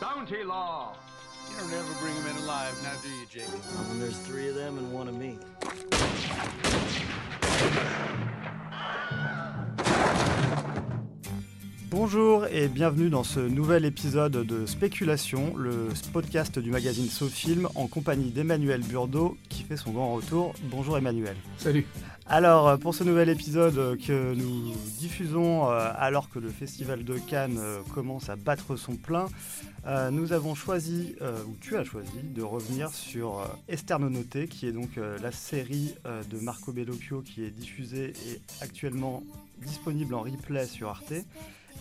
Bounty law. You don't ever bring them in alive, now do you, Jake? And there's three of them and one of me. Bonjour et bienvenue dans ce nouvel épisode de Spéculation, le podcast du magazine SoFilm en compagnie d'Emmanuel Burdeau qui fait son grand retour. Bonjour Emmanuel. Salut. Alors, euh, pour ce nouvel épisode euh, que nous diffusons euh, alors que le Festival de Cannes commence à battre son plein, nous avons choisi, ou tu as choisi, de revenir sur Esternonoté, qui est donc la série de Marco Bellocchio qui est diffusée et actuellement disponible en replay sur Arte.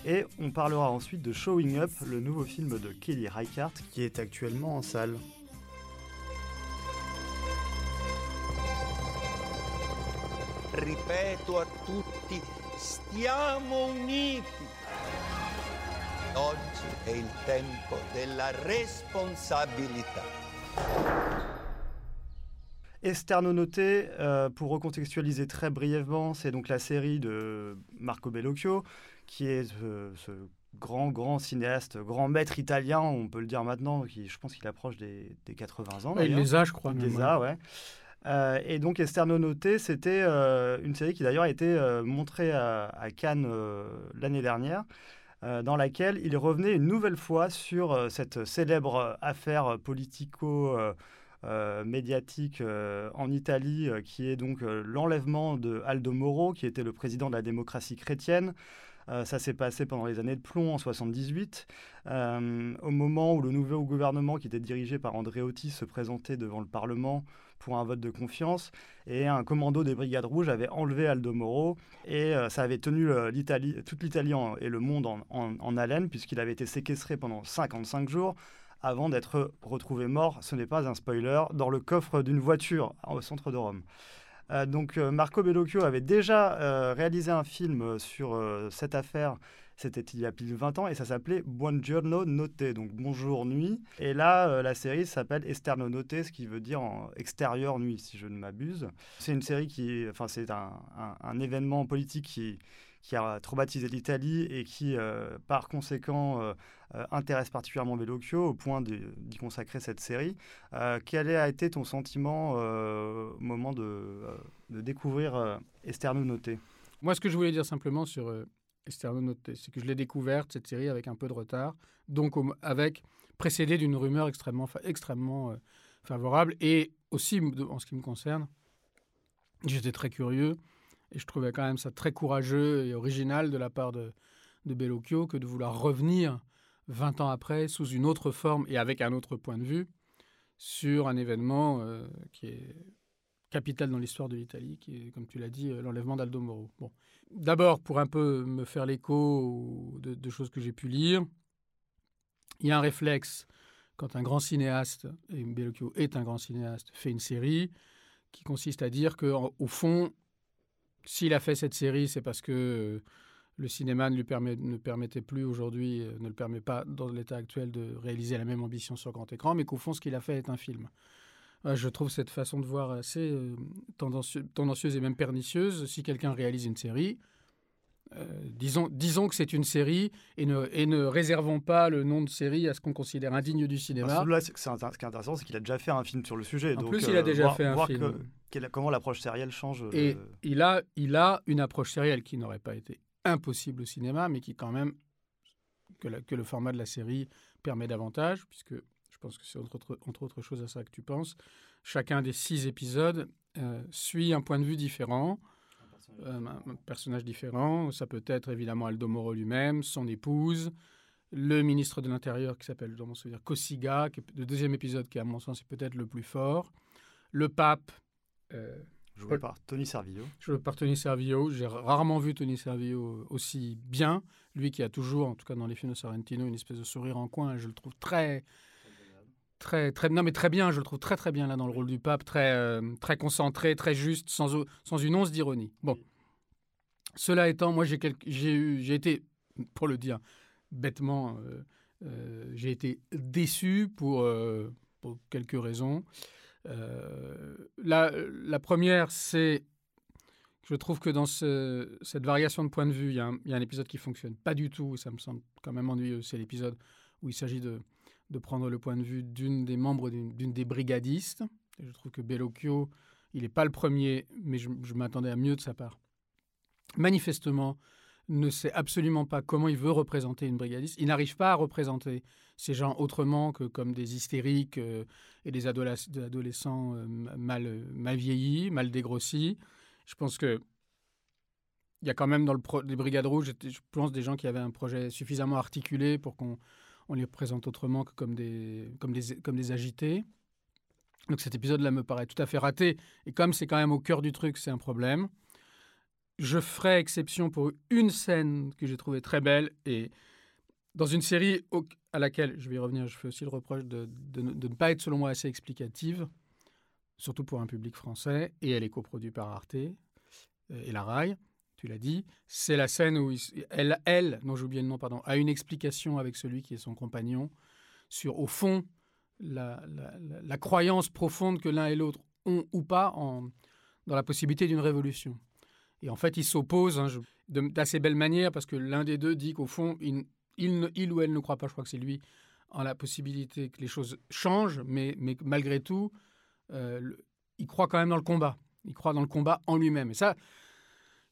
Et on parlera ensuite de Showing Up, le nouveau film de Kelly Reichardt qui est actuellement en salle. Ripeto a tutti, stiamo uniti. Oggi è il tempo della responsabilità. Esternonoté, euh, pour recontextualiser très brièvement, c'est donc la série de Marco Bellocchio, qui est ce, grand, grand cinéaste, grand maître italien, on peut le dire maintenant, qui, je pense qu'il approche des, 80 ans. il les a, je crois. Il les a, ouais. Euh, et donc Esternonoté, c'était euh, une série qui d'ailleurs a été euh, montrée à, à Cannes l'année dernière, dans laquelle il revenait une nouvelle fois sur cette célèbre affaire politico- médiatique en Italie, qui est donc l'enlèvement de Aldo Moro, qui était le président de la démocratie chrétienne, ça s'est passé pendant les années de plomb en 78, euh, au moment où le nouveau gouvernement qui était dirigé par Andréotti se présentait devant le Parlement pour un vote de confiance et un commando des Brigades Rouges avait enlevé Aldo Moro et euh, ça avait tenu toute l'Italie et le monde en haleine puisqu'il avait été séquestré pendant 55 jours avant d'être retrouvé mort, ce n'est pas un spoiler, dans le coffre d'une voiture au centre de Rome. Euh, donc euh, Marco Bellocchio avait déjà euh, réalisé un film sur cette affaire. C'était il y a plus de 20 ans et ça s'appelait Buongiorno Notte, donc bonjour nuit. Et là, la série s'appelle Esterno Notte, ce qui veut dire en extérieur nuit, si je ne m'abuse. C'est une série qui, enfin, c'est un, événement politique qui, qui a traumatisé l'Italie et qui, euh, par conséquent, euh, euh, intéresse particulièrement Bellocchio au point d'y consacrer cette série. quel a été ton sentiment au moment de, découvrir Esterno Noté Moi, ce que je voulais dire simplement sur Esterno Noté, c'est que je l'ai découverte, cette série, avec un peu de retard, donc avec précédé d'une rumeur extrêmement favorable. Et aussi, en ce qui me concerne, j'étais très curieux et je trouvais quand même ça très courageux et original de la part de, de Bellocchio que de vouloir revenir 20 ans après sous une autre forme et avec un autre point de vue sur un événement euh, qui est capital dans l'histoire de l'Italie, qui est, comme tu l'as dit, euh, l'enlèvement d'Aldo Moro. Bon. D'abord, pour un peu me faire l'écho de, de, choses que j'ai pu lire, il y a un réflexe quand un grand cinéaste, et Bellocchio est un grand cinéaste, fait une série, qui consiste à dire qu'au fond, s'il a fait cette série, c'est parce que euh, le cinéma ne lui permettait plus aujourd'hui, euh, ne le permet pas dans l'état actuel de réaliser la même ambition sur grand écran, mais qu'au fond, ce qu'il a fait est un film. Je trouve cette façon de voir assez euh, tendancieuse et même pernicieuse. Si quelqu'un réalise une série, disons, disons que c'est une série et ne, et ne réservons pas le nom de série à ce qu'on considère indigne du cinéma. Là, ce qui est intéressant, c'est qu'il a déjà fait un film sur le sujet. En plus, il a déjà fait un film comment l'approche sérielle change Et euh, il, a, il a une approche sérielle qui n'aurait pas été impossible au cinéma, mais qui quand même, que, que le format de la série permet davantage, puisque je pense que c'est entre, entre, autres choses à ça que tu penses. Chacun des six épisodes euh, suit un point de vue différent, un personnage, un, personnage différent. Ça peut être évidemment Aldo Moro lui-même, son épouse, le ministre de l'Intérieur qui s'appelle, dans mon souvenir, Kosiga, le deuxième épisode qui, à mon sens, est peut-être le plus fort, le pape euh, joué par Tony Servillo. Joué par Tony Servillo. J'ai rarement vu Tony Servillo aussi bien. Lui qui a toujours, en tout cas dans les films de Sorrentino, une espèce de sourire en coin. Je le trouve très, très, très, non mais très bien. Je le trouve très, très bien là dans le rôle du pape, très, euh, très concentré, très juste, sans, sans une once d'ironie. Bon, cela étant, moi j'ai, j'ai, été, pour le dire bêtement, euh, j'ai été déçu pour pour quelques raisons. Euh, la, la première, c'est je trouve que dans ce- cette variation de point de vue, il y, a un- il y a un épisode qui fonctionne pas du tout. Ça me semble quand même ennuyeux. C'est l'épisode où il s'agit de, de prendre le point de vue d'une des membres d'une des brigadistes. Je trouve que Bellocchio, il n'est pas le premier, mais je, m'attendais à mieux de sa part. Manifestement, ne sait absolument pas comment il veut représenter une brigadiste. Il n'arrive pas à représenter ces gens autrement que comme des hystériques euh, et des adoles- des adolescents euh, mal, mal vieillis, mal dégrossis. Je pense que il y a quand même dans le les Brigades Rouges, je pense des gens qui avaient un projet suffisamment articulé pour qu'on on les présente autrement que comme des, agités. Donc cet épisode-là me paraît tout à fait raté. Et comme c'est quand même au cœur du truc, c'est un problème. Je ferai exception pour une scène que j'ai trouvée très belle. Et dans une série à laquelle, je vais y revenir, je fais aussi le reproche de, de ne- pas être, selon moi, assez explicative, surtout pour un public français. Et elle est coproduite par Arte euh, et la RAI tu l'as dit, c'est la scène où elle, elle, non j'ai oublié le nom, pardon, a une explication avec celui qui est son compagnon sur, au fond, la, la- croyance profonde que l'un et l'autre ont ou pas en, dans la possibilité d'une révolution. Et en fait, ils s'opposent hein, d'assez belle manière parce que l'un des deux dit qu'au fond, il, il, il ou elle ne croit pas, je crois que c'est lui, en la possibilité que les choses changent, mais, mais malgré tout, euh, il croit quand même dans le combat. Il croit dans le combat en lui-même. Et ça,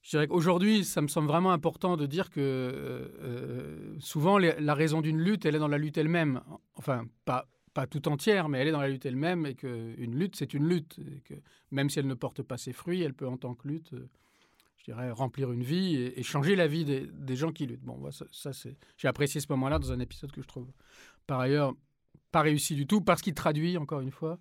je dirais qu'aujourd'hui, ça me semble vraiment important de dire que euh, euh, souvent, la raison d'une lutte, elle est dans la lutte elle-même. Enfin, pas, pas tout entière, mais elle est dans la lutte elle-même et qu'une lutte, c'est une lutte. Et que même si elle ne porte pas ses fruits, elle peut, en tant que lutte, euh, je dirais, remplir une vie et, changer la vie des, gens qui luttent. Bon, ça, c'est... J'ai apprécié ce moment-là dans un épisode que je trouve, par ailleurs, pas réussi du tout, parce qu'il traduit, encore une fois,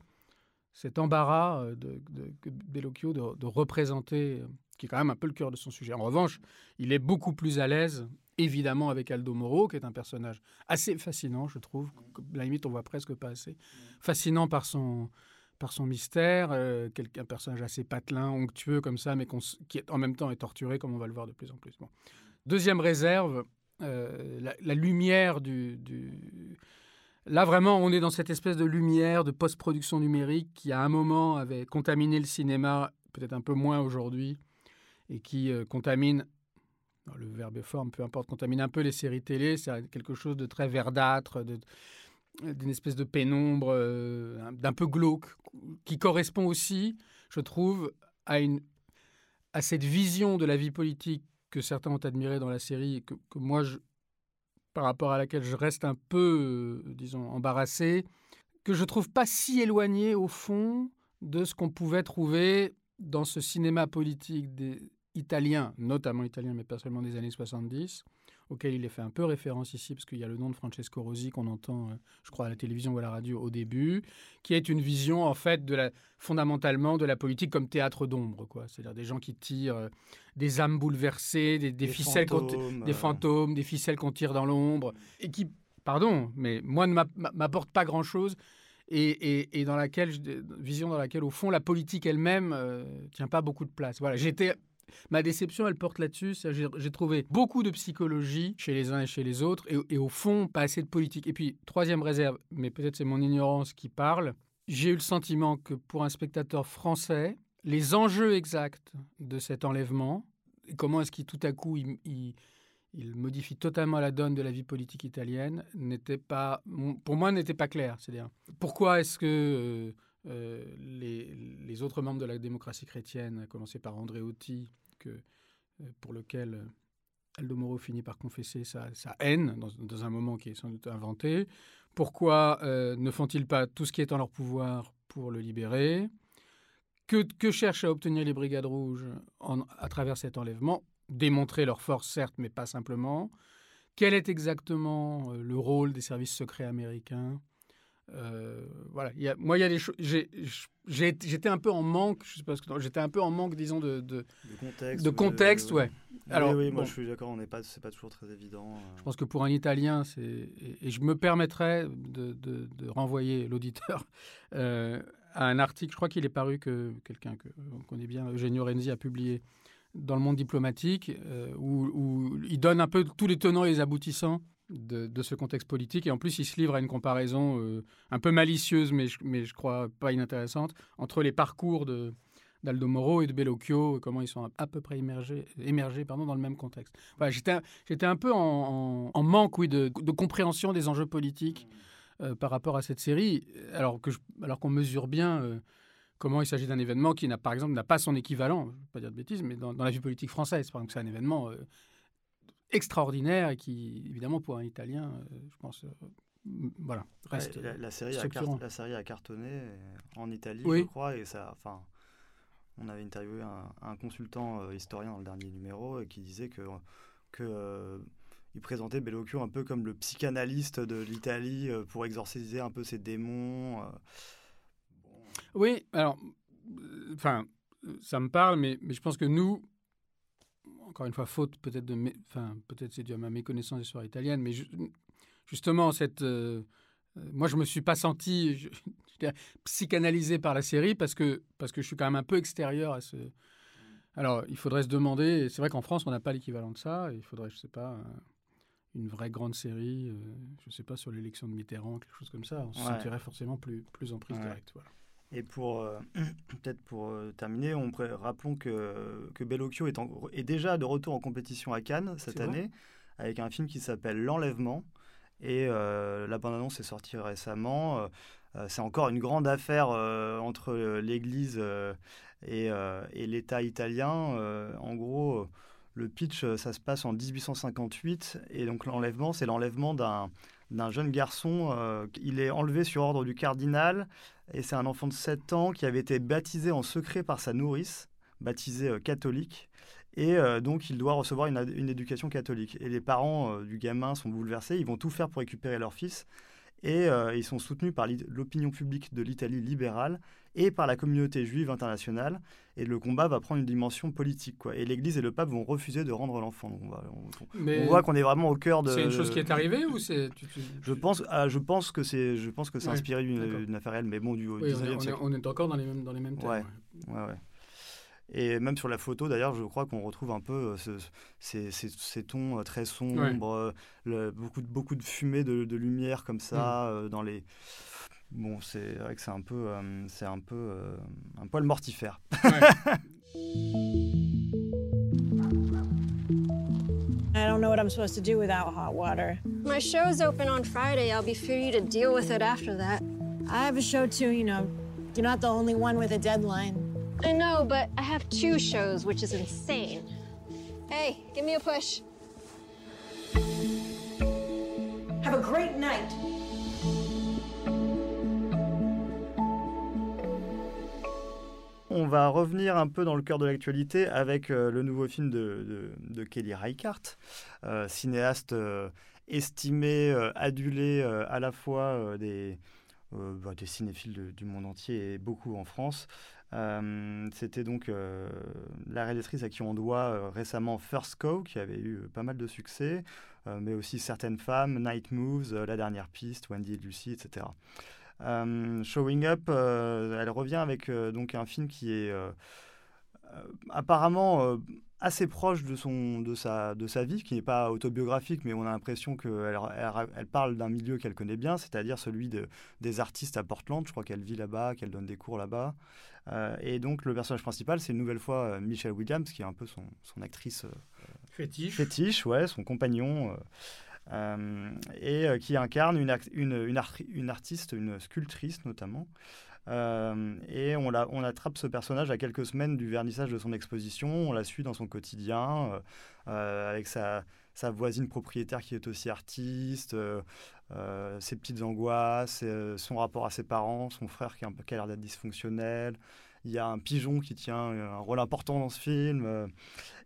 cet embarras de, de, Bellocchio de, représenter, qui est quand même un peu le cœur de son sujet. En revanche, il est beaucoup plus à l'aise, évidemment, avec Aldo Moro, qui est un personnage assez fascinant, je trouve. la limite, on voit presque pas assez. Fascinant par son, par son mystère, euh, un personnage assez patelin, onctueux comme ça, mais qui en même temps est torturé, comme on va le voir de plus en plus. Bon. Deuxième réserve, euh, la, lumière du- Là, vraiment, on est dans cette espèce de lumière de post-production numérique qui, à un moment, avait contaminé le cinéma, peut-être un peu moins aujourd'hui, et qui euh, contamine, le verbe est forme, peu importe, contamine un peu les séries télé. C'est quelque chose de très verdâtre, d'une espèce de pénombre, euh, d'un peu glauque, qui correspond aussi, je trouve, à, une, à cette vision de la vie politique que certains ont admirée dans la série et que, moi, par rapport à laquelle je reste un peu, euh, disons, embarrassé, que je trouve pas si éloigné au fond de ce qu'on pouvait trouver dans ce cinéma politique des italien, notamment italien, mais pas seulement des années 70, auquel il est fait un peu référence ici, parce qu'il y a le nom de Francesco Rosi qu'on entend, euh, je crois, à la télévision ou à la radio au début, qui est une vision, en fait, de la, fondamentalement de la politique comme théâtre d'ombre, quoi. C'est-à-dire des gens qui tirent euh, des âmes bouleversées, des, des ficelles fantômes, des euh, fantômes, des ficelles qu'on tire dans l'ombre, et qui, pardon, mais moi ne m'app- m'apporte pas grand-chose, et, et- et dans laquelle, vision dans laquelle, au fond, la politique elle-même euh, tient pas beaucoup de place. Voilà, j'étais, ma déception, elle porte là-dessus. J'ai trouvé beaucoup de psychologie chez les uns et chez les autres, et, et au fond, pas assez de politique. Et puis, troisième réserve, mais peut-être c'est mon ignorance qui parle, j'ai eu le sentiment que pour un spectateur français, les enjeux exacts de cet enlèvement, comment est-ce qu'il tout à coup il modifie totalement la donne de la vie politique italienne, n'était pas, pour moi, n'était pas clair. C'est-à-dire, pourquoi est-ce que euh, euh, les, autres membres de la démocratie chrétienne, à commencer par Andréotti, que, euh, pour lequel Aldo Moro finit par confesser sa, sa haine dans, un moment qui est sans doute inventé, pourquoi ne font-ils pas tout ce qui est en leur pouvoir pour le libérer? Que, que cherchent à obtenir les Brigades Rouges à travers cet enlèvement? Démontrer leur force, certes, mais pas simplement. Quel est exactement euh, le rôle des services secrets américains? Euh, voilà, il y a- moi, il y a des choses. J'étais un peu en manque, je sais pas ce que j'étais un peu en manque, disons, de, de, de contexte. de contexte, ouais. Alors, Alors, oui, oui, moi bon. je suis d'accord, on n'est pas, c'est pas toujours très évident. euh. Je pense que pour un Italien, c'est et, et je me permettrais de, renvoyer l'auditeur euh, à un article. Je crois qu'il est paru que quelqu'un que on connaît bien, Eugenio Renzi, a publié dans le monde diplomatique, euh, où, il donne un peu tous les tenants et les aboutissants de, ce contexte politique. Et en plus, il se livre à une comparaison euh, un peu malicieuse, mais je, crois pas inintéressante, entre les parcours d'Aldo Moro et de Bellocchio, comment ils sont à peu près émergés, dans le même contexte. J'étais un peu en, manque oui, de, compréhension des enjeux politiques euh, par rapport à cette série, alors qu'on mesure bien comment il s'agit d'un événement qui n'a par exemple n'a pas son équivalent, je ne pas dire de bêtises, mais dans, dans la vie politique française, par exemple, c'est un événement euh, extraordinaire et qui, évidemment, pour un Italien, euh, je pense, euh, voilà, reste. La, la série a la série a cartonné en Italie, Oui. je crois, et ça, enfin, on avait interviewé un, un consultant euh, historien dans le dernier numéro euh, qui disait que que euh, il présentait Bellocchio un peu comme le psychanalyste de l'Italie pour exorciser un peu ses démons. Oui, alors, euh, enfin, euh, ça me parle, mais, mais je pense que nous, encore une fois, faute peut-être de, enfin, peut-être c'est dû à ma méconnaissance des histoires italiennes, mais ju- justement, cette, euh, moi, je me suis pas senti je- je psychanalysé par la série parce que, parce que je suis quand même un peu extérieur à ce. Alors, il faudrait se demander, c'est vrai qu'en France, on n'a pas l'équivalent de ça, il faudrait, je sais pas, un- une vraie grande série, euh, je sais pas, sur l'élection de Mitterrand, quelque chose comme ça, on se Ouais. sentirait forcément plus, plus en prise Ouais. directe. Voilà. Et pour euh, peut-être pour euh, terminer, on rappelons que, que Bellocchio est, en- est déjà de retour en compétition à Cannes cette année avec un film qui s'appelle L'Enlèvement. Et euh, la bande-annonce est sortie récemment. Euh, c'est encore une grande affaire entre l'Église et, et l'État italien. En gros, le pitch, ça se passe en 1858. Et donc l'enlèvement, c'est l'enlèvement d'un d'un jeune garçon. euh, il est enlevé sur ordre du cardinal. Et c'est un enfant de 7 ans qui avait été baptisé en secret par sa nourrice, baptisé euh, catholique. Et euh, donc, il doit recevoir une, une éducation catholique. Et les parents du gamin sont bouleversés. Ils vont tout faire pour récupérer leur fils. Et euh, ils sont soutenus par l'opinion publique de l'Italie libérale et par la communauté juive internationale. Et le combat va prendre une dimension politique. Quoi. Et l'Église et le pape vont refuser de rendre l'enfant. On, on- voit qu'on est vraiment au cœur de. C'est une chose qui est arrivée ou c'est tu- Je pense, ah, je pense que c'est, je pense que c'est Ouais, inspiré d'une, affaire réelle, mais bon, du Oui, on, est, 19e on est- siècle. on est encore dans les mêmes, dans les mêmes ouais. Ouais, ouais. Et même sur la photo, d'ailleurs, je crois qu'on retrouve un peu euh, ce- ces, ces- ces tons euh, très sombres, euh, le- beaucoup, de, beaucoup de fumée, de, de lumière comme Mm. ça euh, dans les. Bon, c'est vrai que c'est un peu, euh, c'est un peu, euh, un poil mortifère. I don't know what I'm supposed to do without hot water. My show's open on Friday. I'll be free to deal with it after that. I have a show too, you know. You're not the only one with a deadline. I know, but I have two shows, which is insane. Hey, give me a push. Have a great night. On va revenir un peu dans le cœur de l'actualité avec euh, le nouveau film de, de- de Kelly Reichardt, euh, cinéaste euh, estimé, euh, adulé euh, à la fois euh, des, euh, bah, des cinéphiles de- du monde entier et beaucoup en France. Euh, C'était donc euh, la réalisatrice à qui on doit euh, récemment First Cow, qui avait eu pas mal de succès, mais aussi Certaines femmes, Night Moves, La dernière piste, Wendy et Lucy, etc. Showing Up, elle revient avec donc un film qui est apparemment euh, assez proche de, son, de, sa, de sa vie, qui n'est pas autobiographique, mais on a l'impression qu'elle elle, elle parle d'un milieu qu'elle connaît bien, c'est-à-dire celui de, des artistes à Portland. Je crois qu'elle vit là-bas, qu'elle donne des cours là-bas. Euh, et donc le personnage principal, c'est une nouvelle fois euh, Michelle Williams, qui est un peu son, son actrice euh, Fétiche. fétiche, ouais, son compagnon, euh, euh, et euh, qui incarne une, une, une artiste, une sculptrice notamment. Euh, et on, on attrape ce personnage à quelques semaines du vernissage de son exposition, on la suit dans son quotidien, euh, euh, avec sa, sa voisine propriétaire qui est aussi artiste, ses petites angoisses, son rapport à ses parents, son frère qui, un peu- qui a l'air d'être dysfonctionnel. Il y a un pigeon qui tient un rôle important dans ce film.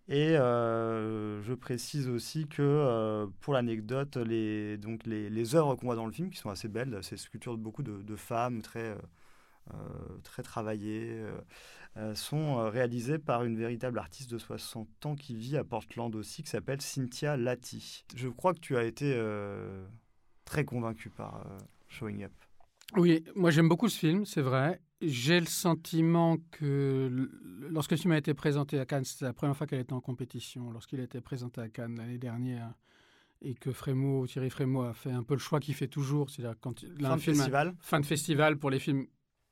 et je précise aussi que, pour l'anecdote, les, les, les œuvres qu'on voit dans le film, qui sont assez belles, ces sculptures de beaucoup de, femmes très, très travaillées, euh, euh, sont euh, réalisées par une véritable artiste de 60 ans qui vit à Portland aussi, qui s'appelle Cynthia Lati. Je crois que tu as été euh, très convaincu par euh, Showing Up. Oui, moi j'aime beaucoup ce film, c'est vrai. J'ai le sentiment que lorsque le film a été présenté à Cannes, c'était la première fois qu'elle était en compétition. Lorsqu'il a été présenté à Cannes l'année dernière, et que Frémaux, Thierry Frémaux a fait un peu le choix qu'il fait toujours, c'est-à-dire quand il a Fin un de film festival. fin de festival pour les films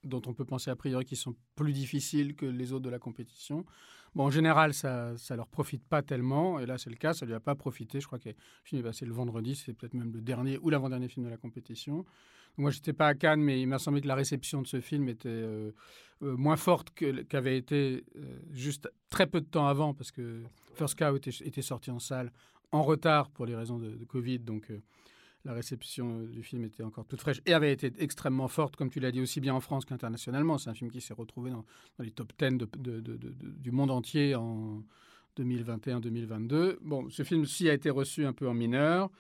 dont on peut penser a priori qu'ils sont plus difficiles que les autres de la compétition. Bon, en général, ça ne leur profite pas tellement, et là c'est le cas, ça lui a pas profité. Je crois que le film est passé le vendredi, c'est peut-être même le dernier ou l'avant-dernier film de la compétition. Moi, j'étais pas à Cannes, mais il m'a semblé que la réception de ce film était euh, euh, moins forte qu'avait été euh, juste très peu de temps avant, parce que First Cow était, sorti en salle en retard pour les raisons de, de Covid, donc la réception euh, du film était encore toute fraîche et avait été extrêmement forte, comme tu l'as dit, aussi bien en France qu'internationalement. C'est un film qui s'est retrouvé dans, les top 10 de- de- de- de- de- du monde entier en 2021-2022. Bon, ce film-ci a été reçu un peu en mineur.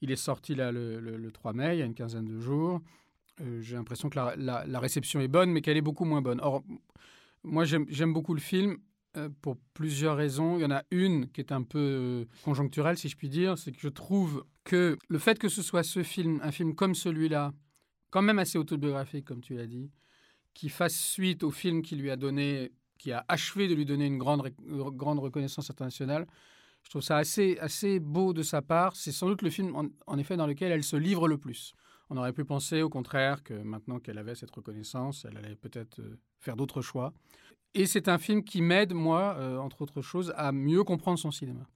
Il est sorti là le, le- le 3 mai, il y a une quinzaine de jours. Euh, J'ai l'impression que la, réception est bonne, mais qu'elle est beaucoup moins bonne. Or, moi, j'aime beaucoup le film pour plusieurs raisons. Il y en a une qui est un peu euh, conjoncturelle, si je puis dire, c'est que je trouve que le fait que ce soit ce film, un film comme celui-là, quand même assez autobiographique, comme tu l'as dit, qui fasse suite au film qui lui a donné, qui a achevé de lui donner une grande, euh, grande reconnaissance internationale, je trouve ça assez, assez beau de sa part. C'est sans doute le film, en, en effet, dans lequel elle se livre le plus. On aurait pu penser, au contraire, que maintenant qu'elle avait cette reconnaissance, elle allait peut-être euh, faire d'autres choix. Et c'est un film qui m'aide, moi, euh, entre autres choses, à mieux comprendre son cinéma.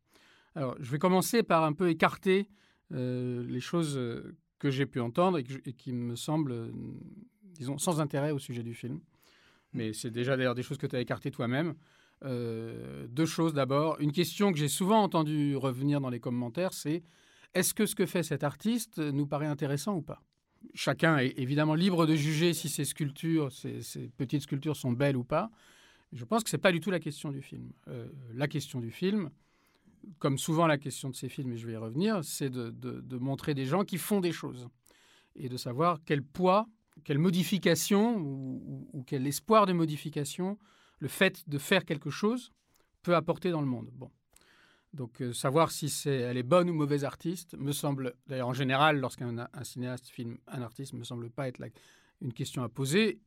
Alors, je vais commencer par un peu écarter euh, les choses euh, que j'ai pu entendre et, que je- et qui me semblent, euh, disons, sans intérêt au sujet du film. Mais c'est déjà d'ailleurs des choses que tu as écartées toi-même. Deux choses d'abord. Une question que j'ai souvent entendue revenir dans les commentaires, c'est est-ce que ce que fait cet artiste nous paraît intéressant ou pas? Chacun est évidemment libre de juger si ces sculptures, ces, ces petites sculptures sont belles ou pas. Je pense que ce n'est pas du tout la question du film. Euh, la question du film, comme souvent la question de ces films, et je vais y revenir, c'est de, montrer des gens qui font des choses et de savoir quel poids, quelle modification ou, quel espoir de modification le fait de faire quelque chose peut apporter dans le monde. Bon. Donc euh, savoir si c'est, elle est bonne ou mauvaise artiste me semble, d'ailleurs en général, lorsqu'un un cinéaste filme un artiste, me semble pas être une question à poser,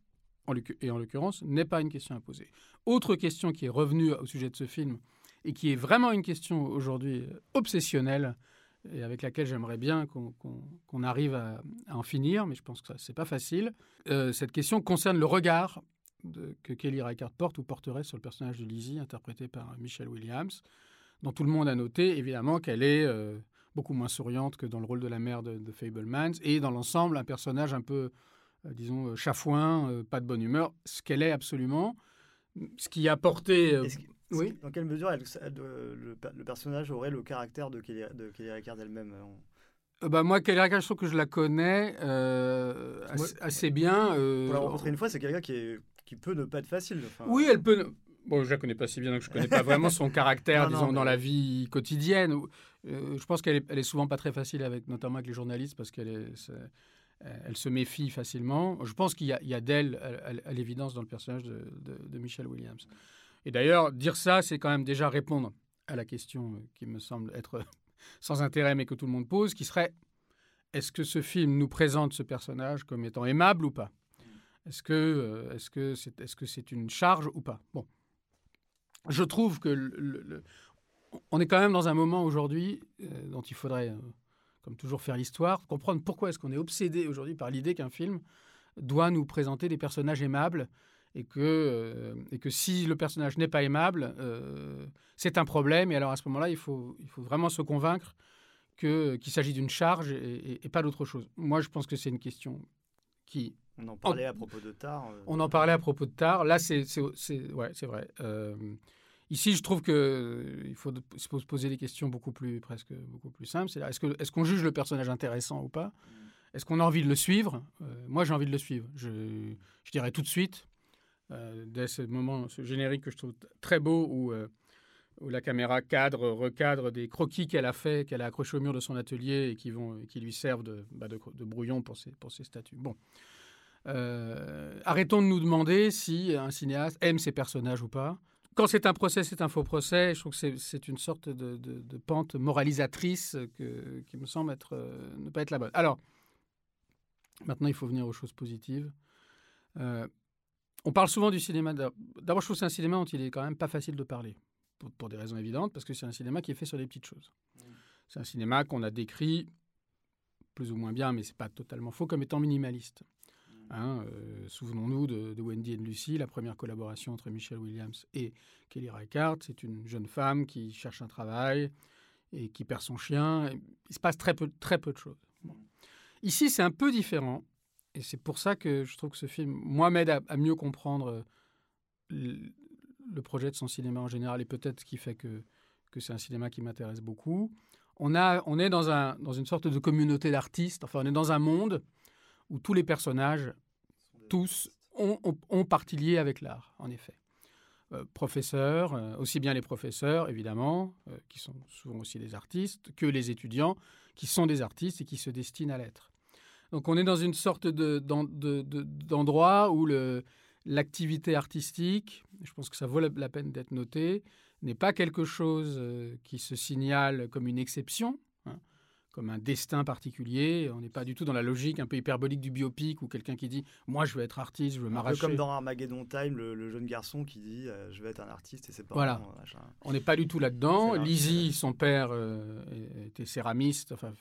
et en l'occurrence, n'est pas une question à poser. Autre question qui est revenue au sujet de ce film et qui est vraiment une question aujourd'hui euh, obsessionnelle et avec laquelle j'aimerais bien qu'on arrive à, en finir, mais je pense que ça, c'est pas facile. Euh, cette question concerne le regard que Kelly Reichardt porte ou porterait sur le personnage de Lizzie, interprété par Michelle Williams, dont tout le monde a noté évidemment qu'elle est euh, beaucoup moins souriante que dans le rôle de la mère de, de Fablemans, et dans l'ensemble un personnage un peu, disons, euh, chafouin, euh, pas de bonne humeur, ce qu'elle est absolument, ce qui a porté... euh, oui. Dans quelle mesure elle- elle- le, le per- le personnage aurait le caractère de Kelly, de Kelly Reichardt elle-même euh, Euh, bah, moi, Kelly Reichardt, je trouve que je la connais euh, Moi- assez, assez bien. euh, Pour la rencontrer une fois, c'est quelqu'un qui, est- qui peut ne pas être facile. enfin, Oui, elle peut. Bon, je la connais pas si bien, donc je connais pas vraiment son caractère, Non, non, disons, mais- dans la vie quotidienne. Euh, je pense qu'elle est, elle est souvent pas très facile avec, notamment avec les journalistes, parce qu'elle est, euh, elle se méfie facilement. Je pense qu'il y a, d'elle, à, l'évidence, dans le personnage de, Michelle Williams. Et d'ailleurs, dire ça, c'est quand même déjà répondre à la question euh, qui me semble être sans intérêt, mais que tout le monde pose, qui serait est-ce que ce film nous présente ce personnage comme étant aimable ou pas? Est-ce que euh, c'est c'est une charge ou pas? Bon, je trouve que on est quand même dans un moment aujourd'hui euh, dont il faudrait, euh, comme toujours, faire l'histoire, comprendre pourquoi est-ce qu'on est obsédé aujourd'hui par l'idée qu'un film doit nous présenter des personnages aimables et que, euh, et que si le personnage n'est pas aimable, euh, c'est un problème. Et alors à ce moment-là, il faut, il faut vraiment se convaincre qu'il s'agit d'une charge et, et- et pas d'autre chose. Moi, je pense que c'est une question qui On en parlait à propos de Tar. euh, on en parlait à propos de Tar. Là, c'est ouais, c'est vrai. Ici, je trouve que euh, faut se pose- poser des questions beaucoup plus presque beaucoup plus simples. C'est est-ce que est-ce qu'on juge le personnage intéressant ou pas? Est-ce qu'on a envie de le suivre? Euh, Moi, j'ai envie de le suivre. Je, je dirais tout de suite, euh, dès ce moment, ce générique que je trouve très beau où euh, où la caméra cadre, recadre des croquis qu'elle a fait, qu'elle a accrochés au mur de son atelier et qui, vont, qui lui servent de, bah, de, de brouillon pour ses, pour ses statues. Bon. Euh, arrêtons de nous demander si un cinéaste aime ses personnages ou pas. Quand c'est un procès, c'est un faux procès. Je trouve que c'est- une sorte de, pente moralisatrice qui me semble être, euh, ne pas être la bonne. Alors, maintenant, il faut venir aux choses positives. Euh, on parle souvent du cinéma. d'ab- D'abord, je trouve que c'est un cinéma dont il est quand même pas facile de parler, pour, pour des raisons évidentes, parce que c'est un cinéma qui est fait sur des petites choses. C'est un cinéma qu'on a décrit plus ou moins bien, mais c'est pas totalement faux, comme étant minimaliste. Hein, euh, Souvenons-nous de, de, Wendy et de Lucy, la première collaboration entre Michelle Williams et Kelly Reichardt. C'est une jeune femme qui cherche un travail et qui perd son chien. Il se passe très peu, de choses. Ici, c'est un peu différent. Et c'est pour ça que je trouve que ce film, moi, m'aide à, mieux comprendre le, le, projet de son cinéma en général et peut-être ce qui fait que, que c'est un cinéma qui m'intéresse beaucoup. On, a, on est dans, un, dans une sorte de communauté d'artistes. Enfin, on est dans un monde où tous les personnages, tous, ont, ont, ont partie liée avec l'art, en effet. Euh, professeurs, euh, aussi bien les professeurs, évidemment, euh, qui sont souvent aussi des artistes, que les étudiants, qui sont des artistes et qui se destinent à l'être. Donc on est dans une sorte d'endroit de, de, où l'activité artistique, je pense que ça vaut la, peine d'être noté, n'est pas quelque chose qui se signale comme une exception, comme un destin particulier. On n'est pas du tout dans la logique un peu hyperbolique du biopic où quelqu'un qui dit Moi, je veux être artiste, je veux m'arracher. comme dans Armageddon Time, le, le jeune garçon qui dit euh, Je veux être un artiste et c'est pas Voilà. On n'est pas du tout là-dedans. Lizzie, son père, euh, était céramiste, enfin,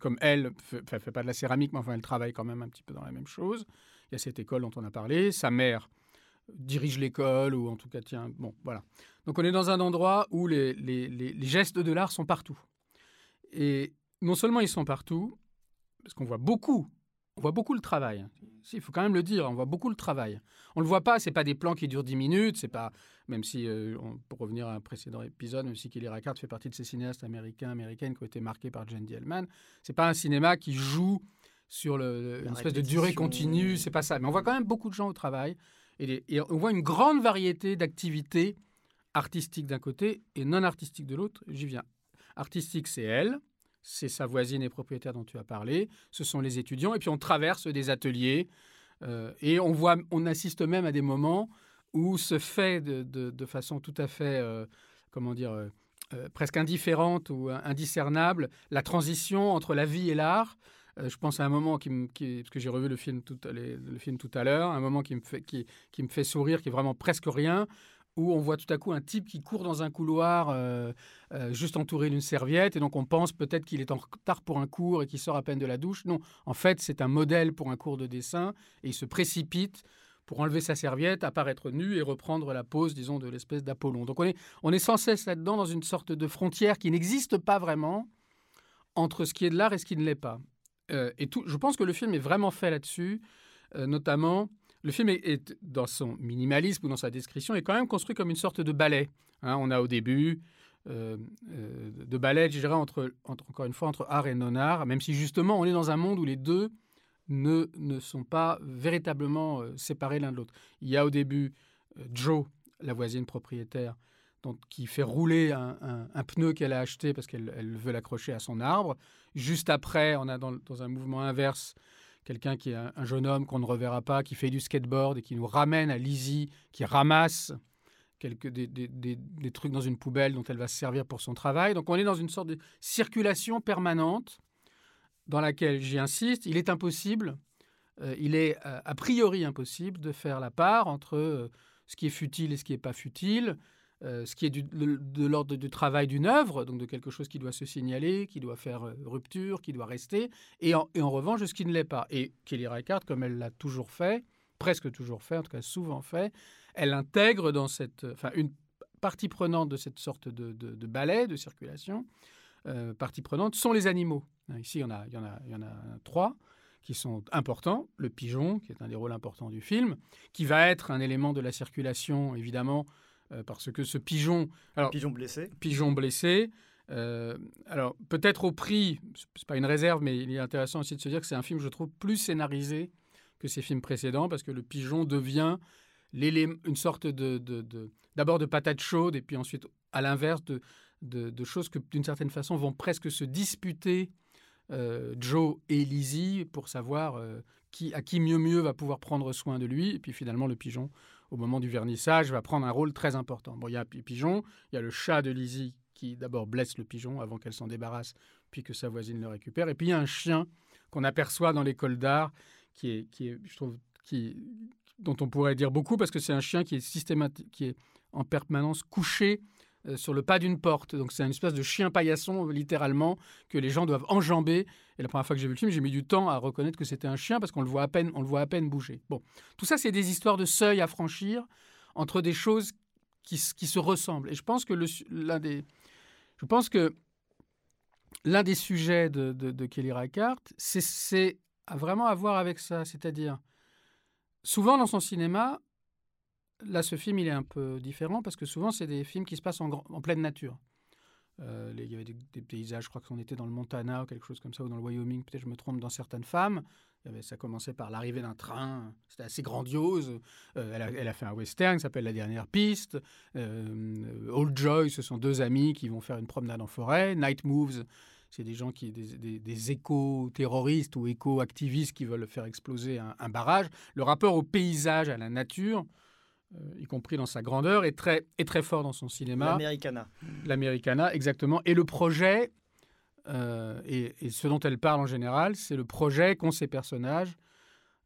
comme elle, ne fait pas de la céramique, mais enfin, elle travaille quand même un petit peu dans la même chose. Il y a cette école dont on a parlé. Sa mère dirige l'école, ou en tout cas, tiens, bon, voilà. Donc on est dans un endroit où les, les, les, les gestes de l'art sont partout. Et non seulement ils sont partout, parce qu'on voit beaucoup, on voit beaucoup le travail. Il faut quand même le dire, on voit beaucoup le travail. On le voit pas, c'est pas des plans qui durent 10 minutes, c'est pas, même si, euh, on, pour revenir à un précédent épisode, même si Kelly Reichardt fait partie de ces cinéastes américains, américaines qui ont été marqués par Jane Hellman, c'est pas un cinéma qui joue sur le, une espèce de durée continue, c'est pas ça. Mais on voit quand même beaucoup de gens au travail et, les, et on voit une grande variété d'activités artistiques d'un côté et non artistiques de l'autre. J'y viens. Artistique, c'est elle, c'est sa voisine et propriétaire dont tu as parlé, ce sont les étudiants, et puis on traverse des ateliers, euh, et on, voit, on assiste même à des moments où se fait de, façon tout à fait, euh, comment dire, euh, presque indifférente ou indiscernable, la transition entre la vie et l'art. je pense à un moment qui, parce que j'ai revu le film tout, à l'heure, un moment qui me, fait, qui me fait sourire, qui est vraiment presque rien, où on voit tout à coup un type qui court dans un couloir euh, euh, juste entouré d'une serviette et donc on pense peut-être qu'il est en retard pour un cours et qu'il sort à peine de la douche. Non, en fait c'est un modèle pour un cours de dessin et il se précipite pour enlever sa serviette, apparaître nu et reprendre la pose, disons, de l'espèce d'Apollon. Donc on est, sans cesse là-dedans dans une sorte de frontière qui n'existe pas vraiment entre ce qui est de l'art et ce qui ne l'est pas. Euh, et tout, je pense que le film est vraiment fait là-dessus, notamment le film est, dans son minimalisme ou dans sa description, est quand même construit comme une sorte de ballet. Hein, on a au début euh, euh, de ballet, je dirais, entre, encore une fois, entre art et non-art, même si justement on est dans un monde où les deux ne, ne sont pas véritablement euh, séparés l'un de l'autre. Il y a au début Joe, la voisine propriétaire, donc, qui fait rouler un, un, un pneu qu'elle a acheté parce qu'elle veut l'accrocher à son arbre. Juste après, on a dans, dans un mouvement inverse quelqu'un qui est un, un jeune homme qu'on ne reverra pas, qui fait du skateboard et qui nous ramène à Lizzie, qui ramasse quelques, des, des, des, des, trucs dans une poubelle dont elle va se servir pour son travail. Donc on est dans une sorte de circulation permanente dans laquelle, j'y insiste, il est impossible, euh, il est euh, a priori impossible de faire la part entre euh, ce qui est futile et ce qui n'est pas futile, euh, ce qui est de, l'ordre du travail d'une œuvre, donc de quelque chose qui doit se signaler, qui doit faire euh, rupture, qui doit rester, et en, revanche ce qui ne l'est pas. Et Kelly Reichardt, comme elle l'a toujours fait, presque toujours fait, en tout cas souvent fait, elle intègre dans cette, enfin une partie prenante de cette sorte de, de, de ballet, de circulation, euh, partie prenante, sont les animaux. Ici, en a, il y en a trois qui sont importants. Le pigeon, qui est un des rôles importants du film, qui va être un élément de la circulation, évidemment, euh, parce que ce pigeon... Alors, pigeon blessé. Pigeon blessé. Euh, alors, peut-être au prix, c'est pas une réserve, mais il est intéressant aussi de se dire que c'est un film, je trouve, plus scénarisé que ses films précédents, parce que le pigeon devient une sorte de, de, de d'abord de patate chaude, et puis ensuite, à l'inverse, de, de, de choses que, d'une certaine façon, vont presque se disputer euh, Joe et Lizzie pour savoir euh, qui, à qui mieux mieux va pouvoir prendre soin de lui. Et puis finalement, le pigeon, au moment du vernissage, va prendre un rôle très important. Bon, il y a pigeon, il y a le chat de Lizzie qui d'abord blesse le pigeon avant qu'elle s'en débarrasse, puis que sa voisine le récupère. Et puis il y a un chien qu'on aperçoit dans l'école d'art, qui est, qui est, je trouve, qui, dont on pourrait dire beaucoup, parce que c'est un chien qui est systématique, qui est en permanence couché euh, sur le pas d'une porte. Donc c'est une espèce de chien paillasson, littéralement, que les gens doivent enjamber. Et la première fois que j'ai vu le film, j'ai mis du temps à reconnaître que c'était un chien parce qu'on le voit à peine, on le voit à peine bouger. Bon, tout ça, c'est des histoires de seuil à franchir entre des choses qui, se ressemblent. Et je pense que l'un des, je pense que l'un des sujets de, Kelly Reichardt, c'est- à vraiment à voir avec ça, c'est-à-dire souvent dans son cinéma, là, ce film, il est un peu différent parce que souvent, c'est des films qui se passent en, pleine nature. Euh, il y avait des, paysages, je crois qu'on était dans le Montana ou quelque chose comme ça, ou dans le Wyoming, peut-être je me trompe, dans certaines femmes. Ça commençait par l'arrivée d'un train, c'était assez grandiose. Euh, elle, a, fait un western qui s'appelle La Dernière Piste. Euh, Old Joy, ce sont deux amis qui vont faire une promenade en forêt. Night Moves, c'est des gens qui, des, des, éco-terroristes ou éco-activistes qui veulent faire exploser un, barrage. Le rapport au paysage, à la nature, y compris dans sa grandeur, est très, est très fort dans son cinéma. L'Americana. L'Americana, exactement. Et le projet, euh, et, et ce dont elle parle en général, c'est le projet qu'ont ces personnages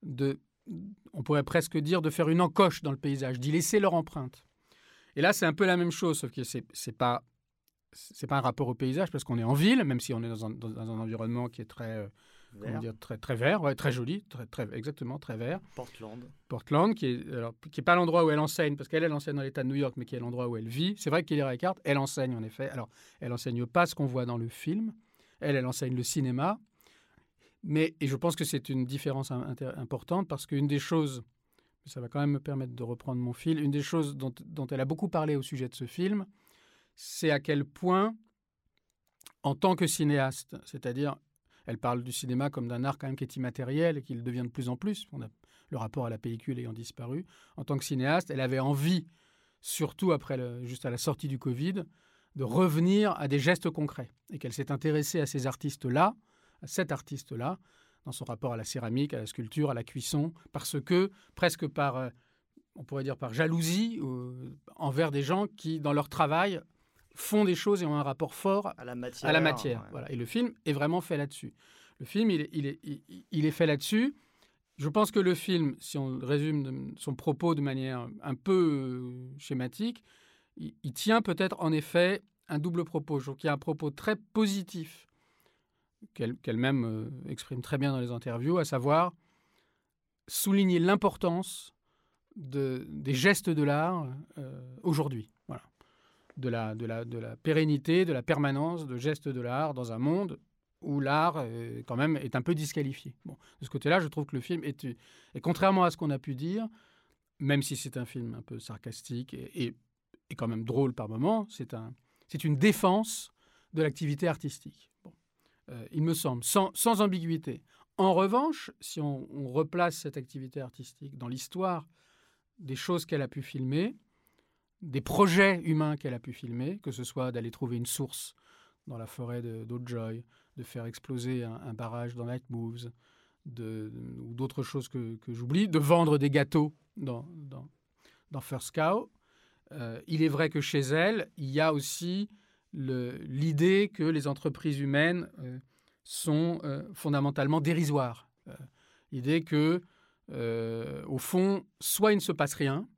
de, on pourrait presque dire, de faire une encoche dans le paysage, d'y laisser leur empreinte. Et là, c'est un peu la même chose, sauf que c'est c'est pas c'est pas un rapport au paysage parce qu'on est en ville, même si on est dans un, dans un environnement qui est très euh, Vert. dire très très vert, ouais, très joli, très très exactement très vert. Portland. Portland, qui est, alors, qui est pas l'endroit où elle enseigne, parce qu'elle, elle enseigne dans l'État de New York, mais qui est l'endroit où elle vit. C'est vrai Kelly Reichardt, elle enseigne en effet. Alors, elle enseigne pas ce qu'on voit dans le film. Elle, elle enseigne le cinéma. Mais, et je pense que c'est une différence importante, parce qu'une des choses, ça va quand même me permettre de reprendre mon fil, une des choses dont, dont elle a beaucoup parlé au sujet de ce film, c'est à quel point, en tant que cinéaste, c'est-à-dire, elle parle du cinéma comme d'un art quand même qui est immatériel et qui le devient de plus en plus. Le rapport à la pellicule ayant disparu. En tant que cinéaste, elle avait envie, surtout après le- juste à la sortie du Covid, de revenir à des gestes concrets. Et qu'elle s'est intéressée à ces artistes-là, à cet artiste-là, dans son rapport à la céramique, à la sculpture, à la cuisson, parce que, presque par, euh, on pourrait dire par jalousie, euh, envers des gens qui, dans leur travail, font des choses et ont un rapport fort À la matière. à la matière. ouais. Voilà. Et le film est vraiment fait là-dessus. Le film, il est, il est, il, il est fait là-dessus. Je pense que le film, si on résume son propos de manière un peu euh, schématique, il, il tient peut-être en effet un double propos. Je trouve qu'il y a un propos très positif qu'elle- qu'elle-même euh, exprime très bien dans les interviews, à savoir souligner l'importance de, des gestes de l'art euh, aujourd'hui. De la, de, la, de la pérennité, de la permanence de gestes de l'art dans un monde où l'art, euh, quand même, est un peu disqualifié. Bon, de ce côté-là, je trouve que le film est, et contrairement à ce qu'on a pu dire, même si c'est un film un peu sarcastique et, quand même drôle par moments, c'est un, une défense de l'activité artistique. Bon. Euh, il me semble, sans, sans ambiguïté. En revanche, si on replace cette activité artistique dans l'histoire des choses qu'elle a pu filmer, des projets humains qu'elle a pu filmer, que ce soit d'aller trouver une source dans la forêt de- d'Oldjoy, de faire exploser un, barrage dans Night Moves, de, ou d'autres choses que, j'oublie, de vendre des gâteaux dans, First Cow. Euh, il est vrai que chez elle, il y a aussi l'idée que les entreprises humaines euh, sont euh, fondamentalement dérisoires. L'idée que, au fond, soit il ne se passe rien,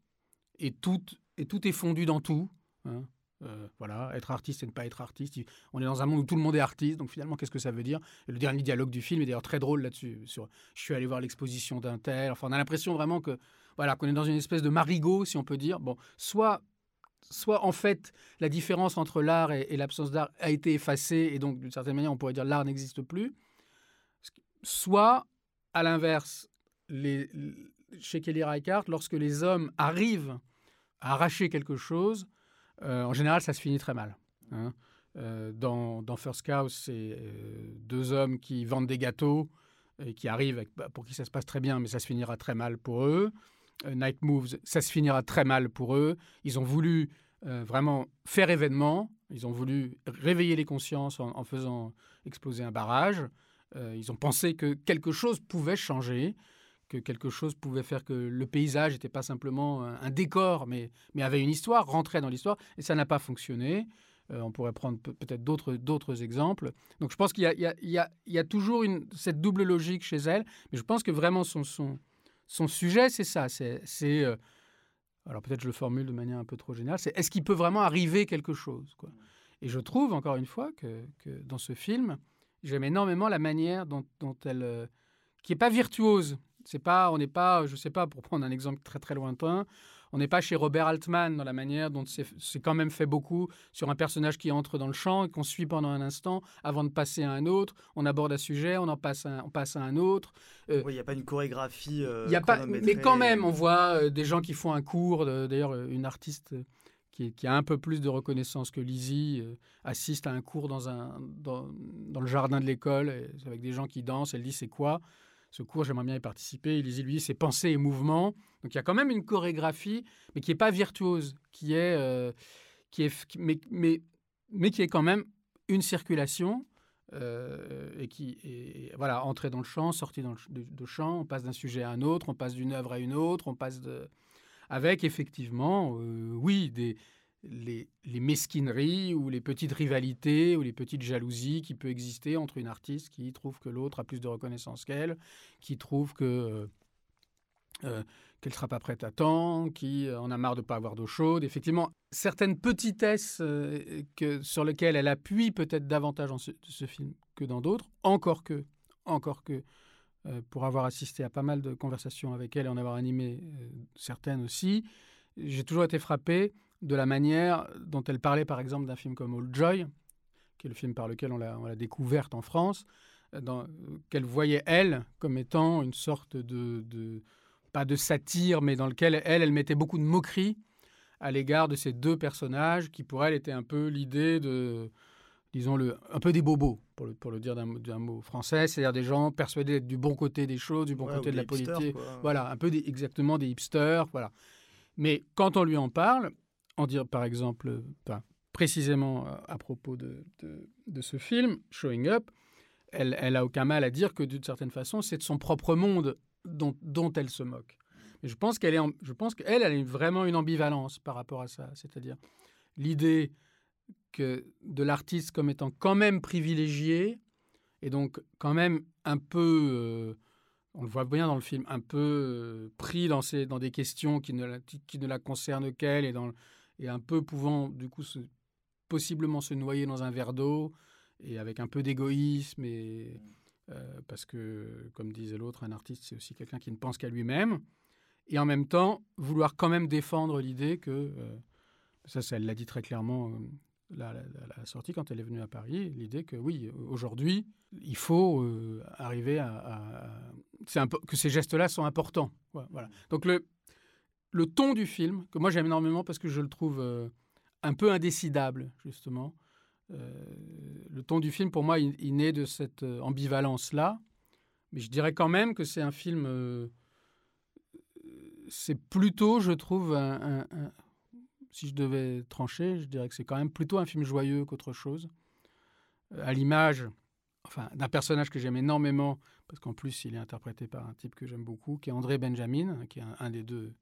et tout, et tout est fondu dans tout. hein. Euh, voilà, être artiste et ne pas être artiste. On est dans un monde où tout le monde est artiste, donc finalement, qu'est-ce que ça veut dire? Le dernier dialogue du film est d'ailleurs très drôle là-dessus. Sur, je suis allé voir l'exposition d'un tel. Enfin, on a l'impression vraiment que voilà qu'on est dans une espèce de marigot, si on peut dire. Bon, soit, soit en fait, la différence entre l'art et, l'absence d'art a été effacée, et donc d'une certaine manière, on pourrait dire l'art n'existe plus. Soit, à l'inverse, chez Kelly Reichardt, lorsque les hommes arrivent arracher quelque chose, euh, en général, ça se finit très mal. hein. Euh, dans, First Cow, c'est euh, deux hommes qui vendent des gâteaux et qui arrivent, bah, pour qui ça se passe très bien, mais ça se finira très mal pour eux. Night Moves, ça se finira très mal pour eux. Ils ont voulu vraiment faire événement. Ils ont voulu réveiller les consciences en, faisant exploser un barrage. Ils ont pensé que quelque chose pouvait changer, que quelque chose pouvait faire que le paysage n'était pas simplement un, décor, mais, avait une histoire, rentrait dans l'histoire, et ça n'a pas fonctionné. Euh, on pourrait prendre pe- peut-être d'autres, d'autres exemples. Donc je pense qu'il y a, toujours cette double logique chez elle, mais je pense que vraiment son, sujet, c'est ça, c'est, euh, alors peut-être je le formule de manière un peu trop générale, c'est est-ce qu'il peut vraiment arriver quelque chose quoi Et je trouve, encore une fois, que, dans ce film, j'aime énormément la manière dont, dont elle... euh, qui n'est pas virtuose. C'est pas, on n'est pas, je sais pas, pour prendre un exemple très très lointain, on n'est pas chez Robert Altman dans la manière dont c'est quand même fait beaucoup sur un personnage qui entre dans le champ et qu'on suit pendant un instant avant de passer à un autre. On aborde un sujet, on en passe à un, on passe à un autre. Oui, il n'y a pas une chorégraphie. euh, Il y a pas, mais quand même, on voit euh, des gens qui font un cours. D'ailleurs, euh, une artiste euh, qui, qui a un peu plus de reconnaissance que Lizzie euh, assiste à un cours dans, un, dans, dans le jardin de l'école avec des gens qui dansent. Elle dit c'est quoi? Ce cours J'aimerais bien y participer. Lizzie lui c'est pensée et mouvement. Donc il y a quand même une chorégraphie, mais qui n'est pas virtuose, qui est, euh, qui est, mais, mais, mais qui est quand même une circulation. euh, et qui voilà entrer dans le champ, sortir dans le de champ, on passe d'un sujet à un autre, on passe d'une œuvre à une autre, on passe de avec effectivement euh, oui des les, mesquineries ou les petites rivalités ou les petites jalousies qui peut exister entre une artiste qui trouve que l'autre a plus de reconnaissance qu'elle, qui trouve que euh, euh, qu'elle ne sera pas prête à temps, qui euh, en a marre de ne pas avoir d'eau chaude. Effectivement, certaines petitesses que, sur lesquelles elle appuie peut-être davantage dans ce, film que dans d'autres, encore que, encore que, pour avoir assisté à pas mal de conversations avec elle et en avoir animé certaines aussi, j'ai toujours été frappé de la manière dont elle parlait par exemple d'un film comme Old Joy, qui est le film par lequel on l'a découverte en France, qu'elle voyait elle comme étant une sorte de, de- pas de satire, mais dans lequel elle, elle mettait beaucoup de moquerie à l'égard de ces deux personnages qui pour elle étaient un peu l'idée de, disons le, un peu des bobos pour le, pour le dire d'un mot- français, c'est-à-dire des gens persuadés d'être du bon côté des choses, du bon Ouais, côté de la hipsters, politique, voilà, un peu des- exactement des hipsters, voilà. Mais quand on lui en parle, en dire par exemple, euh, précisément euh, à propos de, ce film, Showing Up, elle, elle a aucun mal à dire que d'une certaine façon, c'est de son propre monde dont, elle se moque. Mais je pense qu'elle est, je pense qu'elle, elle a vraiment une ambivalence par rapport à ça, c'est-à-dire l'idée que de l'artiste comme étant quand même privilégié et donc quand même un peu, euh, on le voit bien dans le film, un peu pris dans, dans des questions qui ne la, qui ne la concernent qu'elle et, dans, et un peu pouvant du coup se, possiblement se noyer dans un verre d'eau et avec un peu d'égoïsme et euh, parce que comme disait l'autre, un artiste c'est aussi quelqu'un qui ne pense qu'à lui-même et en même temps vouloir quand même défendre l'idée que euh, ça, ça, elle l'a dit très clairement euh, la, la, la, sortie quand elle est venue à Paris, l'idée que oui, aujourd'hui, il faut euh, arriver à, à, à que ces gestes-là sont importants. Voilà. Donc le, le ton du film, que moi j'aime énormément parce que je le trouve euh, un peu indécidable, justement. Euh, le ton du film, pour moi, il, naît de cette euh, ambivalence-là. Mais je dirais quand même que c'est un film... c'est plutôt, je trouve, un, si je devais trancher, je dirais que c'est quand même plutôt un film joyeux qu'autre chose. À l'image enfin, d'un personnage que j'aime énormément, parce qu'en plus, il est interprété par un type que j'aime beaucoup, qui est André Benjamin, qui est un, des deux,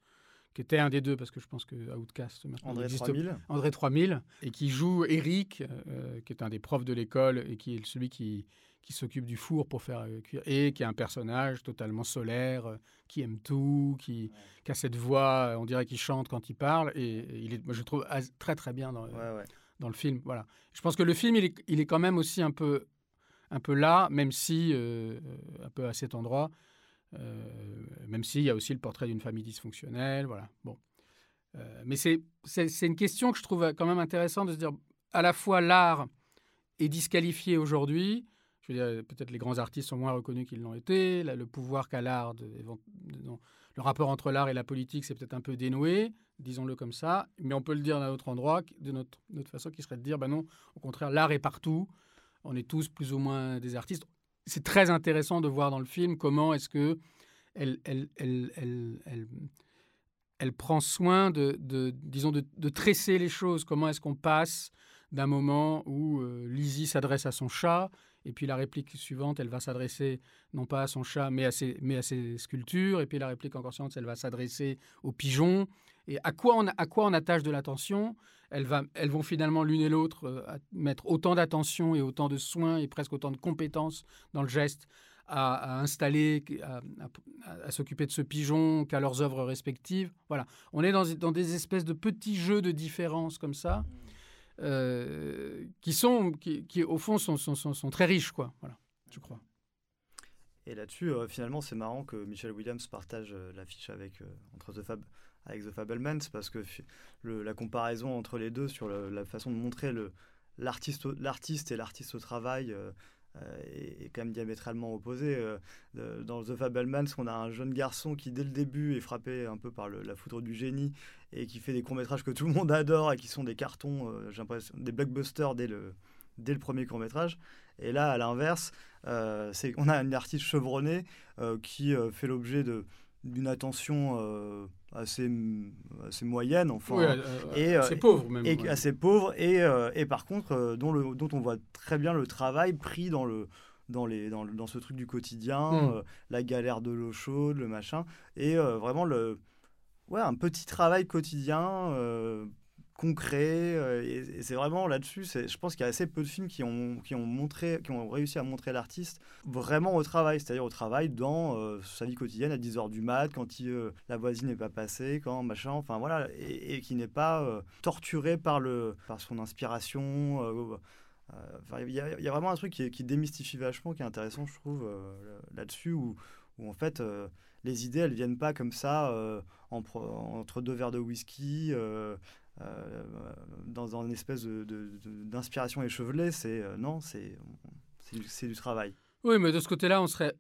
qui était un des deux, parce que je pense que Outcast André 3000. André 3000, et qui joue Eric, euh, qui est un des profs de l'école, et qui est celui qui, qui s'occupe du four pour faire euh, cuire, et qui est un personnage totalement solaire, euh, qui aime tout, qui, ouais. qui, a cette voix, on dirait qu'il chante quand il parle, et, et il est, moi, je trouve très très bien dans, ouais, ouais. dans le film. Voilà. Je pense que le film, il est, il est quand même aussi un peu, un peu là, même si, euh, un peu à cet endroit, euh, même s'il y a aussi le portrait d'une famille dysfonctionnelle, voilà. Bon. Euh, mais c'est une question que je trouve quand même intéressante de se dire, à la fois l'art est disqualifié aujourd'hui, je veux dire, peut-être les grands artistes sont moins reconnus qu'ils l'ont été. Là, le pouvoir qu'a l'art, le rapport entre l'art et la politique, c'est peut-être un peu dénoué, disons-le comme ça. Mais on peut le dire d'un autre endroit, de notre, notre, façon, qui serait de dire, ben non, au contraire, l'art est partout. On est tous plus ou moins des artistes. C'est très intéressant de voir dans le film comment est-ce que elle, prend soin de, disons, de, de, tresser les choses. Comment est-ce qu'on passe d'un moment où euh, Lizzie s'adresse à son chat et puis la réplique suivante, elle va s'adresser non pas à son chat, mais à, ses, mais à ses sculptures. Et puis la réplique encore suivante, elle va s'adresser aux pigeons. Et à quoi on, à quoi on attache de l'attention? Elles, vont finalement l'une et l'autre euh, mettre autant d'attention et autant de soins et presque autant de compétences dans le geste à, installer, à, s'occuper de ce pigeon qu'à leurs œuvres respectives. Voilà, on est dans, dans des espèces de petits jeux de différence comme ça, euh, qui sont, qui, qui, au fond sont, sont, sont, très riches, quoi. Voilà, je crois. Et là-dessus, euh, finalement, c'est marrant que Michel Williams partage euh, l'affiche avec, entre The Fab, avec The parce que la comparaison entre les deux sur la façon de montrer le- l'artiste l'artiste et l'artiste au travail est, est quand même diamétralement opposée. Euh, de- dans The Fablemans, on a un jeune garçon qui, dès le début, est frappé un peu par la foudre du génie et qui fait des courts-métrages que tout le monde adore et qui sont des cartons, euh, des blockbusters dès le, dès le premier court-métrage. Et là, à l'inverse, euh, on a une artiste chevronnée euh, qui euh, fait l'objet de d'une attention euh, assez assez moyenne enfin Oui, euh, et, euh, pauvre même. et ouais. assez pauvre et, euh, et par contre dont le dont on voit très bien le travail pris dans le dans les dans, le- dans ce truc du quotidien Mm. euh, la galère de l'eau chaude le machin et euh, vraiment le ouais un petit travail quotidien euh, concret euh, et, c'est vraiment là-dessus je pense qu'il y a assez peu de films qui ont qui ont montré qui ont réussi à montrer l'artiste vraiment au travail c'est-à-dire au travail dans euh, sa vie quotidienne à 10h du mat quand il, euh, la voisine n'est pas passée quand machin enfin voilà et, qui n'est pas torturé par le par son inspiration il y, a- vraiment un truc qui, démystifie vachement qui est intéressant je trouve là-dessus où, en fait les idées elles viennent pas comme ça entre deux verres de whisky dans, dans une espèce de- de- de- d'inspiration échevelée c'est euh, non c'est du, travail Oui, mais de ce côté-là, on serait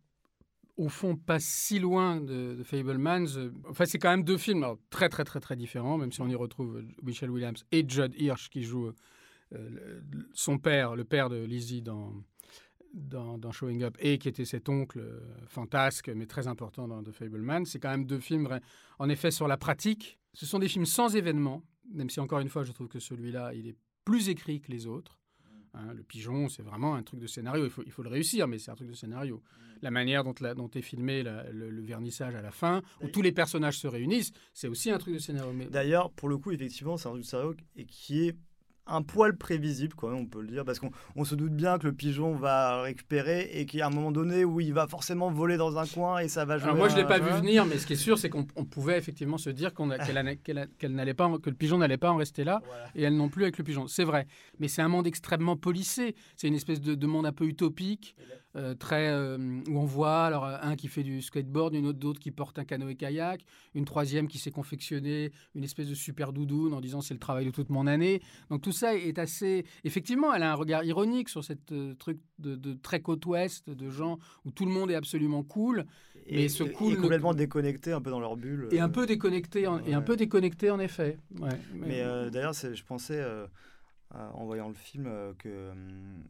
au fond pas si loin de, de Fablemans. Euh, Enfin, c'est quand même deux films très, très, très, très différents, même si on y retrouve euh, Michel Williams et Judd Hirsch qui joue euh, son père, le père de Lizzie dans, dans, Showing Up, et qui était cet oncle euh, fantasque, mais très important dans The Fablemans. C'est quand même deux films, en effet, sur la pratique. Ce sont des films sans événements, même si, encore une fois, je trouve que celui-là, il est plus écrit que les autres. Hein, le pigeon, c'est vraiment un truc de scénario. Il faut, il faut le réussir, mais c'est un truc de scénario. La manière dont, la- dont est filmé la- le, le vernissage à la fin, où tous les personnages se réunissent, c'est aussi un truc de scénario. Mais D'ailleurs, pour le coup, effectivement, c'est un truc sérieux et qui est un poil prévisible, même, on peut le dire, parce qu'on on se doute bien que le pigeon va récupérer et qu'il y a un moment donné où il va forcément voler dans un coin et ça va jouer. Alors moi, je l'ai un- pas vu venir, mais ce qui est sûr, c'est qu'on on pouvait effectivement se dire qu'on qu'elle n'allait pas, que le pigeon n'allait pas en rester là, Voilà. et elle non plus avec le pigeon. C'est vrai, mais c'est un monde extrêmement policé. C'est une espèce de, de monde un peu utopique, euh, très euh, où on voit alors euh, un qui fait du skateboard, une autre d'autre qui porte un canoë-kayak, une troisième qui s'est confectionné une espèce de super doudoune en disant c'est le travail de toute mon année. Donc tout ça est assez effectivement, elle a un regard ironique sur cette euh, truc de, de très côte ouest, de gens où tout le monde est absolument cool. Et, Mais ce cool et complètement déconnecté, un peu dans leur bulle. Et un peu déconnecté, en, et un ouais. peu déconnecté en effet. Ouais, Mais euh, d'ailleurs, c'est- je pensais, en voyant le film, que hum,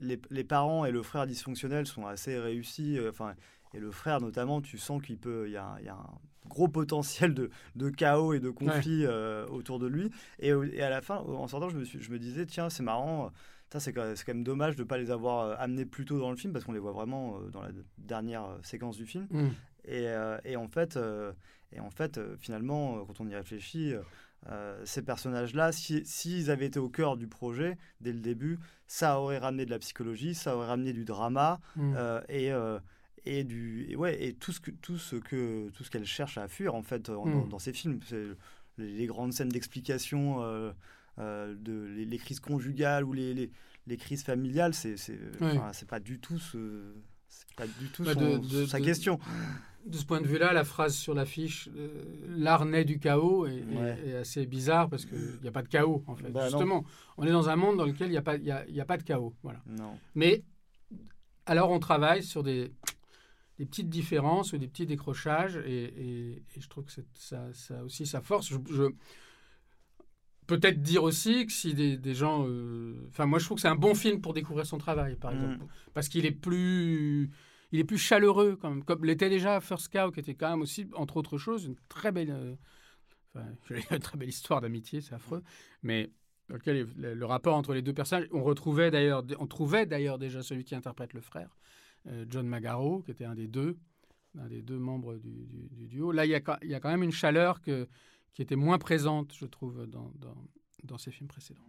les, les parents et le frère dysfonctionnel sont assez réussis. euh, Enfin, et le frère, notamment, tu sens qu'il peut. Il y a, il y a un gros potentiel de, de chaos et de conflit euh, autour de lui. Et, et à la fin, en sortant, je me, suis, je me disais, tiens, c'est marrant. euh, C'est quand, quand même dommage de ne pas les avoir amenés plus tôt dans le film parce qu'on les voit vraiment dans la dernière séquence du film. Mm. Et, euh, et en fait, euh, et en fait finalement, quand on y réfléchit, euh, ces personnages-là, si- s'ils avaient été au cœur du projet dès le début, ça aurait ramené de la psychologie, ça aurait ramené du drama Mm. euh, et, euh, et, du, et, ouais, et tout ce que tout ce que tout ce qu'elle cherche à fuir en fait en- dans, Mm. dans ces films, les, les grandes scènes d'explication. de les, les crises conjugales ou les, les, les crises familiales, c'est Ouais. pas du tout ce c'est pas du tout Bah, son- de- de- sa de- question. De ce point de vue-là, la phrase sur l'affiche, euh, l'art naît du chaos, est, est- Ouais. est assez bizarre parce qu'il n'y a pas de chaos en fait. Bah, non. Justement, on est dans un monde dans lequel il n'y a, pas- y a, y a pas de chaos. Voilà. Non. Mais alors on travaille sur des, des petites différences ou des petits décrochages et, et- et je trouve que ça, ça aussi sa force. Je, je- Peut-être dire aussi que si des, des gens... euh, Enfin, moi je trouve que c'est un bon film pour découvrir son travail, par Mm. exemple. Parce qu'il est plus... Il est plus chaleureux, quand même, comme l'était déjà First Cow, qui était quand même aussi, entre autres choses, une très belle, euh, enfin, une très belle histoire d'amitié, c'est affreux, mais le, le rapport entre les deux personnages, on retrouvait d'ailleurs, on trouvait d'ailleurs déjà celui qui interprète le frère, euh, John Magaro, qui était un des deux, un des deux membres du, du- du duo. Là, il y, a, quand- il y a quand même une chaleur que, qui était moins présente, je trouve, dans, dans, dans ces films précédents.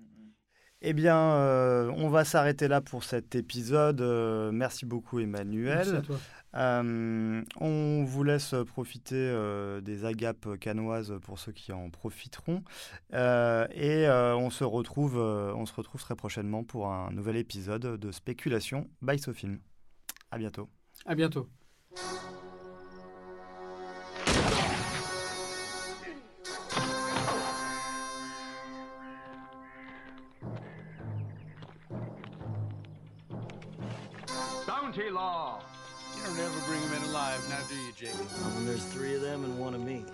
Eh bien, euh, on va s'arrêter là pour cet épisode. Euh, merci beaucoup, Emmanuel. Merci à toi. Euh, on vous laisse profiter des agapes canoises pour ceux qui en profiteront. Et on, se retrouve, on se retrouve très prochainement pour un nouvel épisode de Spéculation by Sofilm. À bientôt. À bientôt. law. You don't ever bring them in alive, now do you, Jake? Well, when there's three of them and one of me.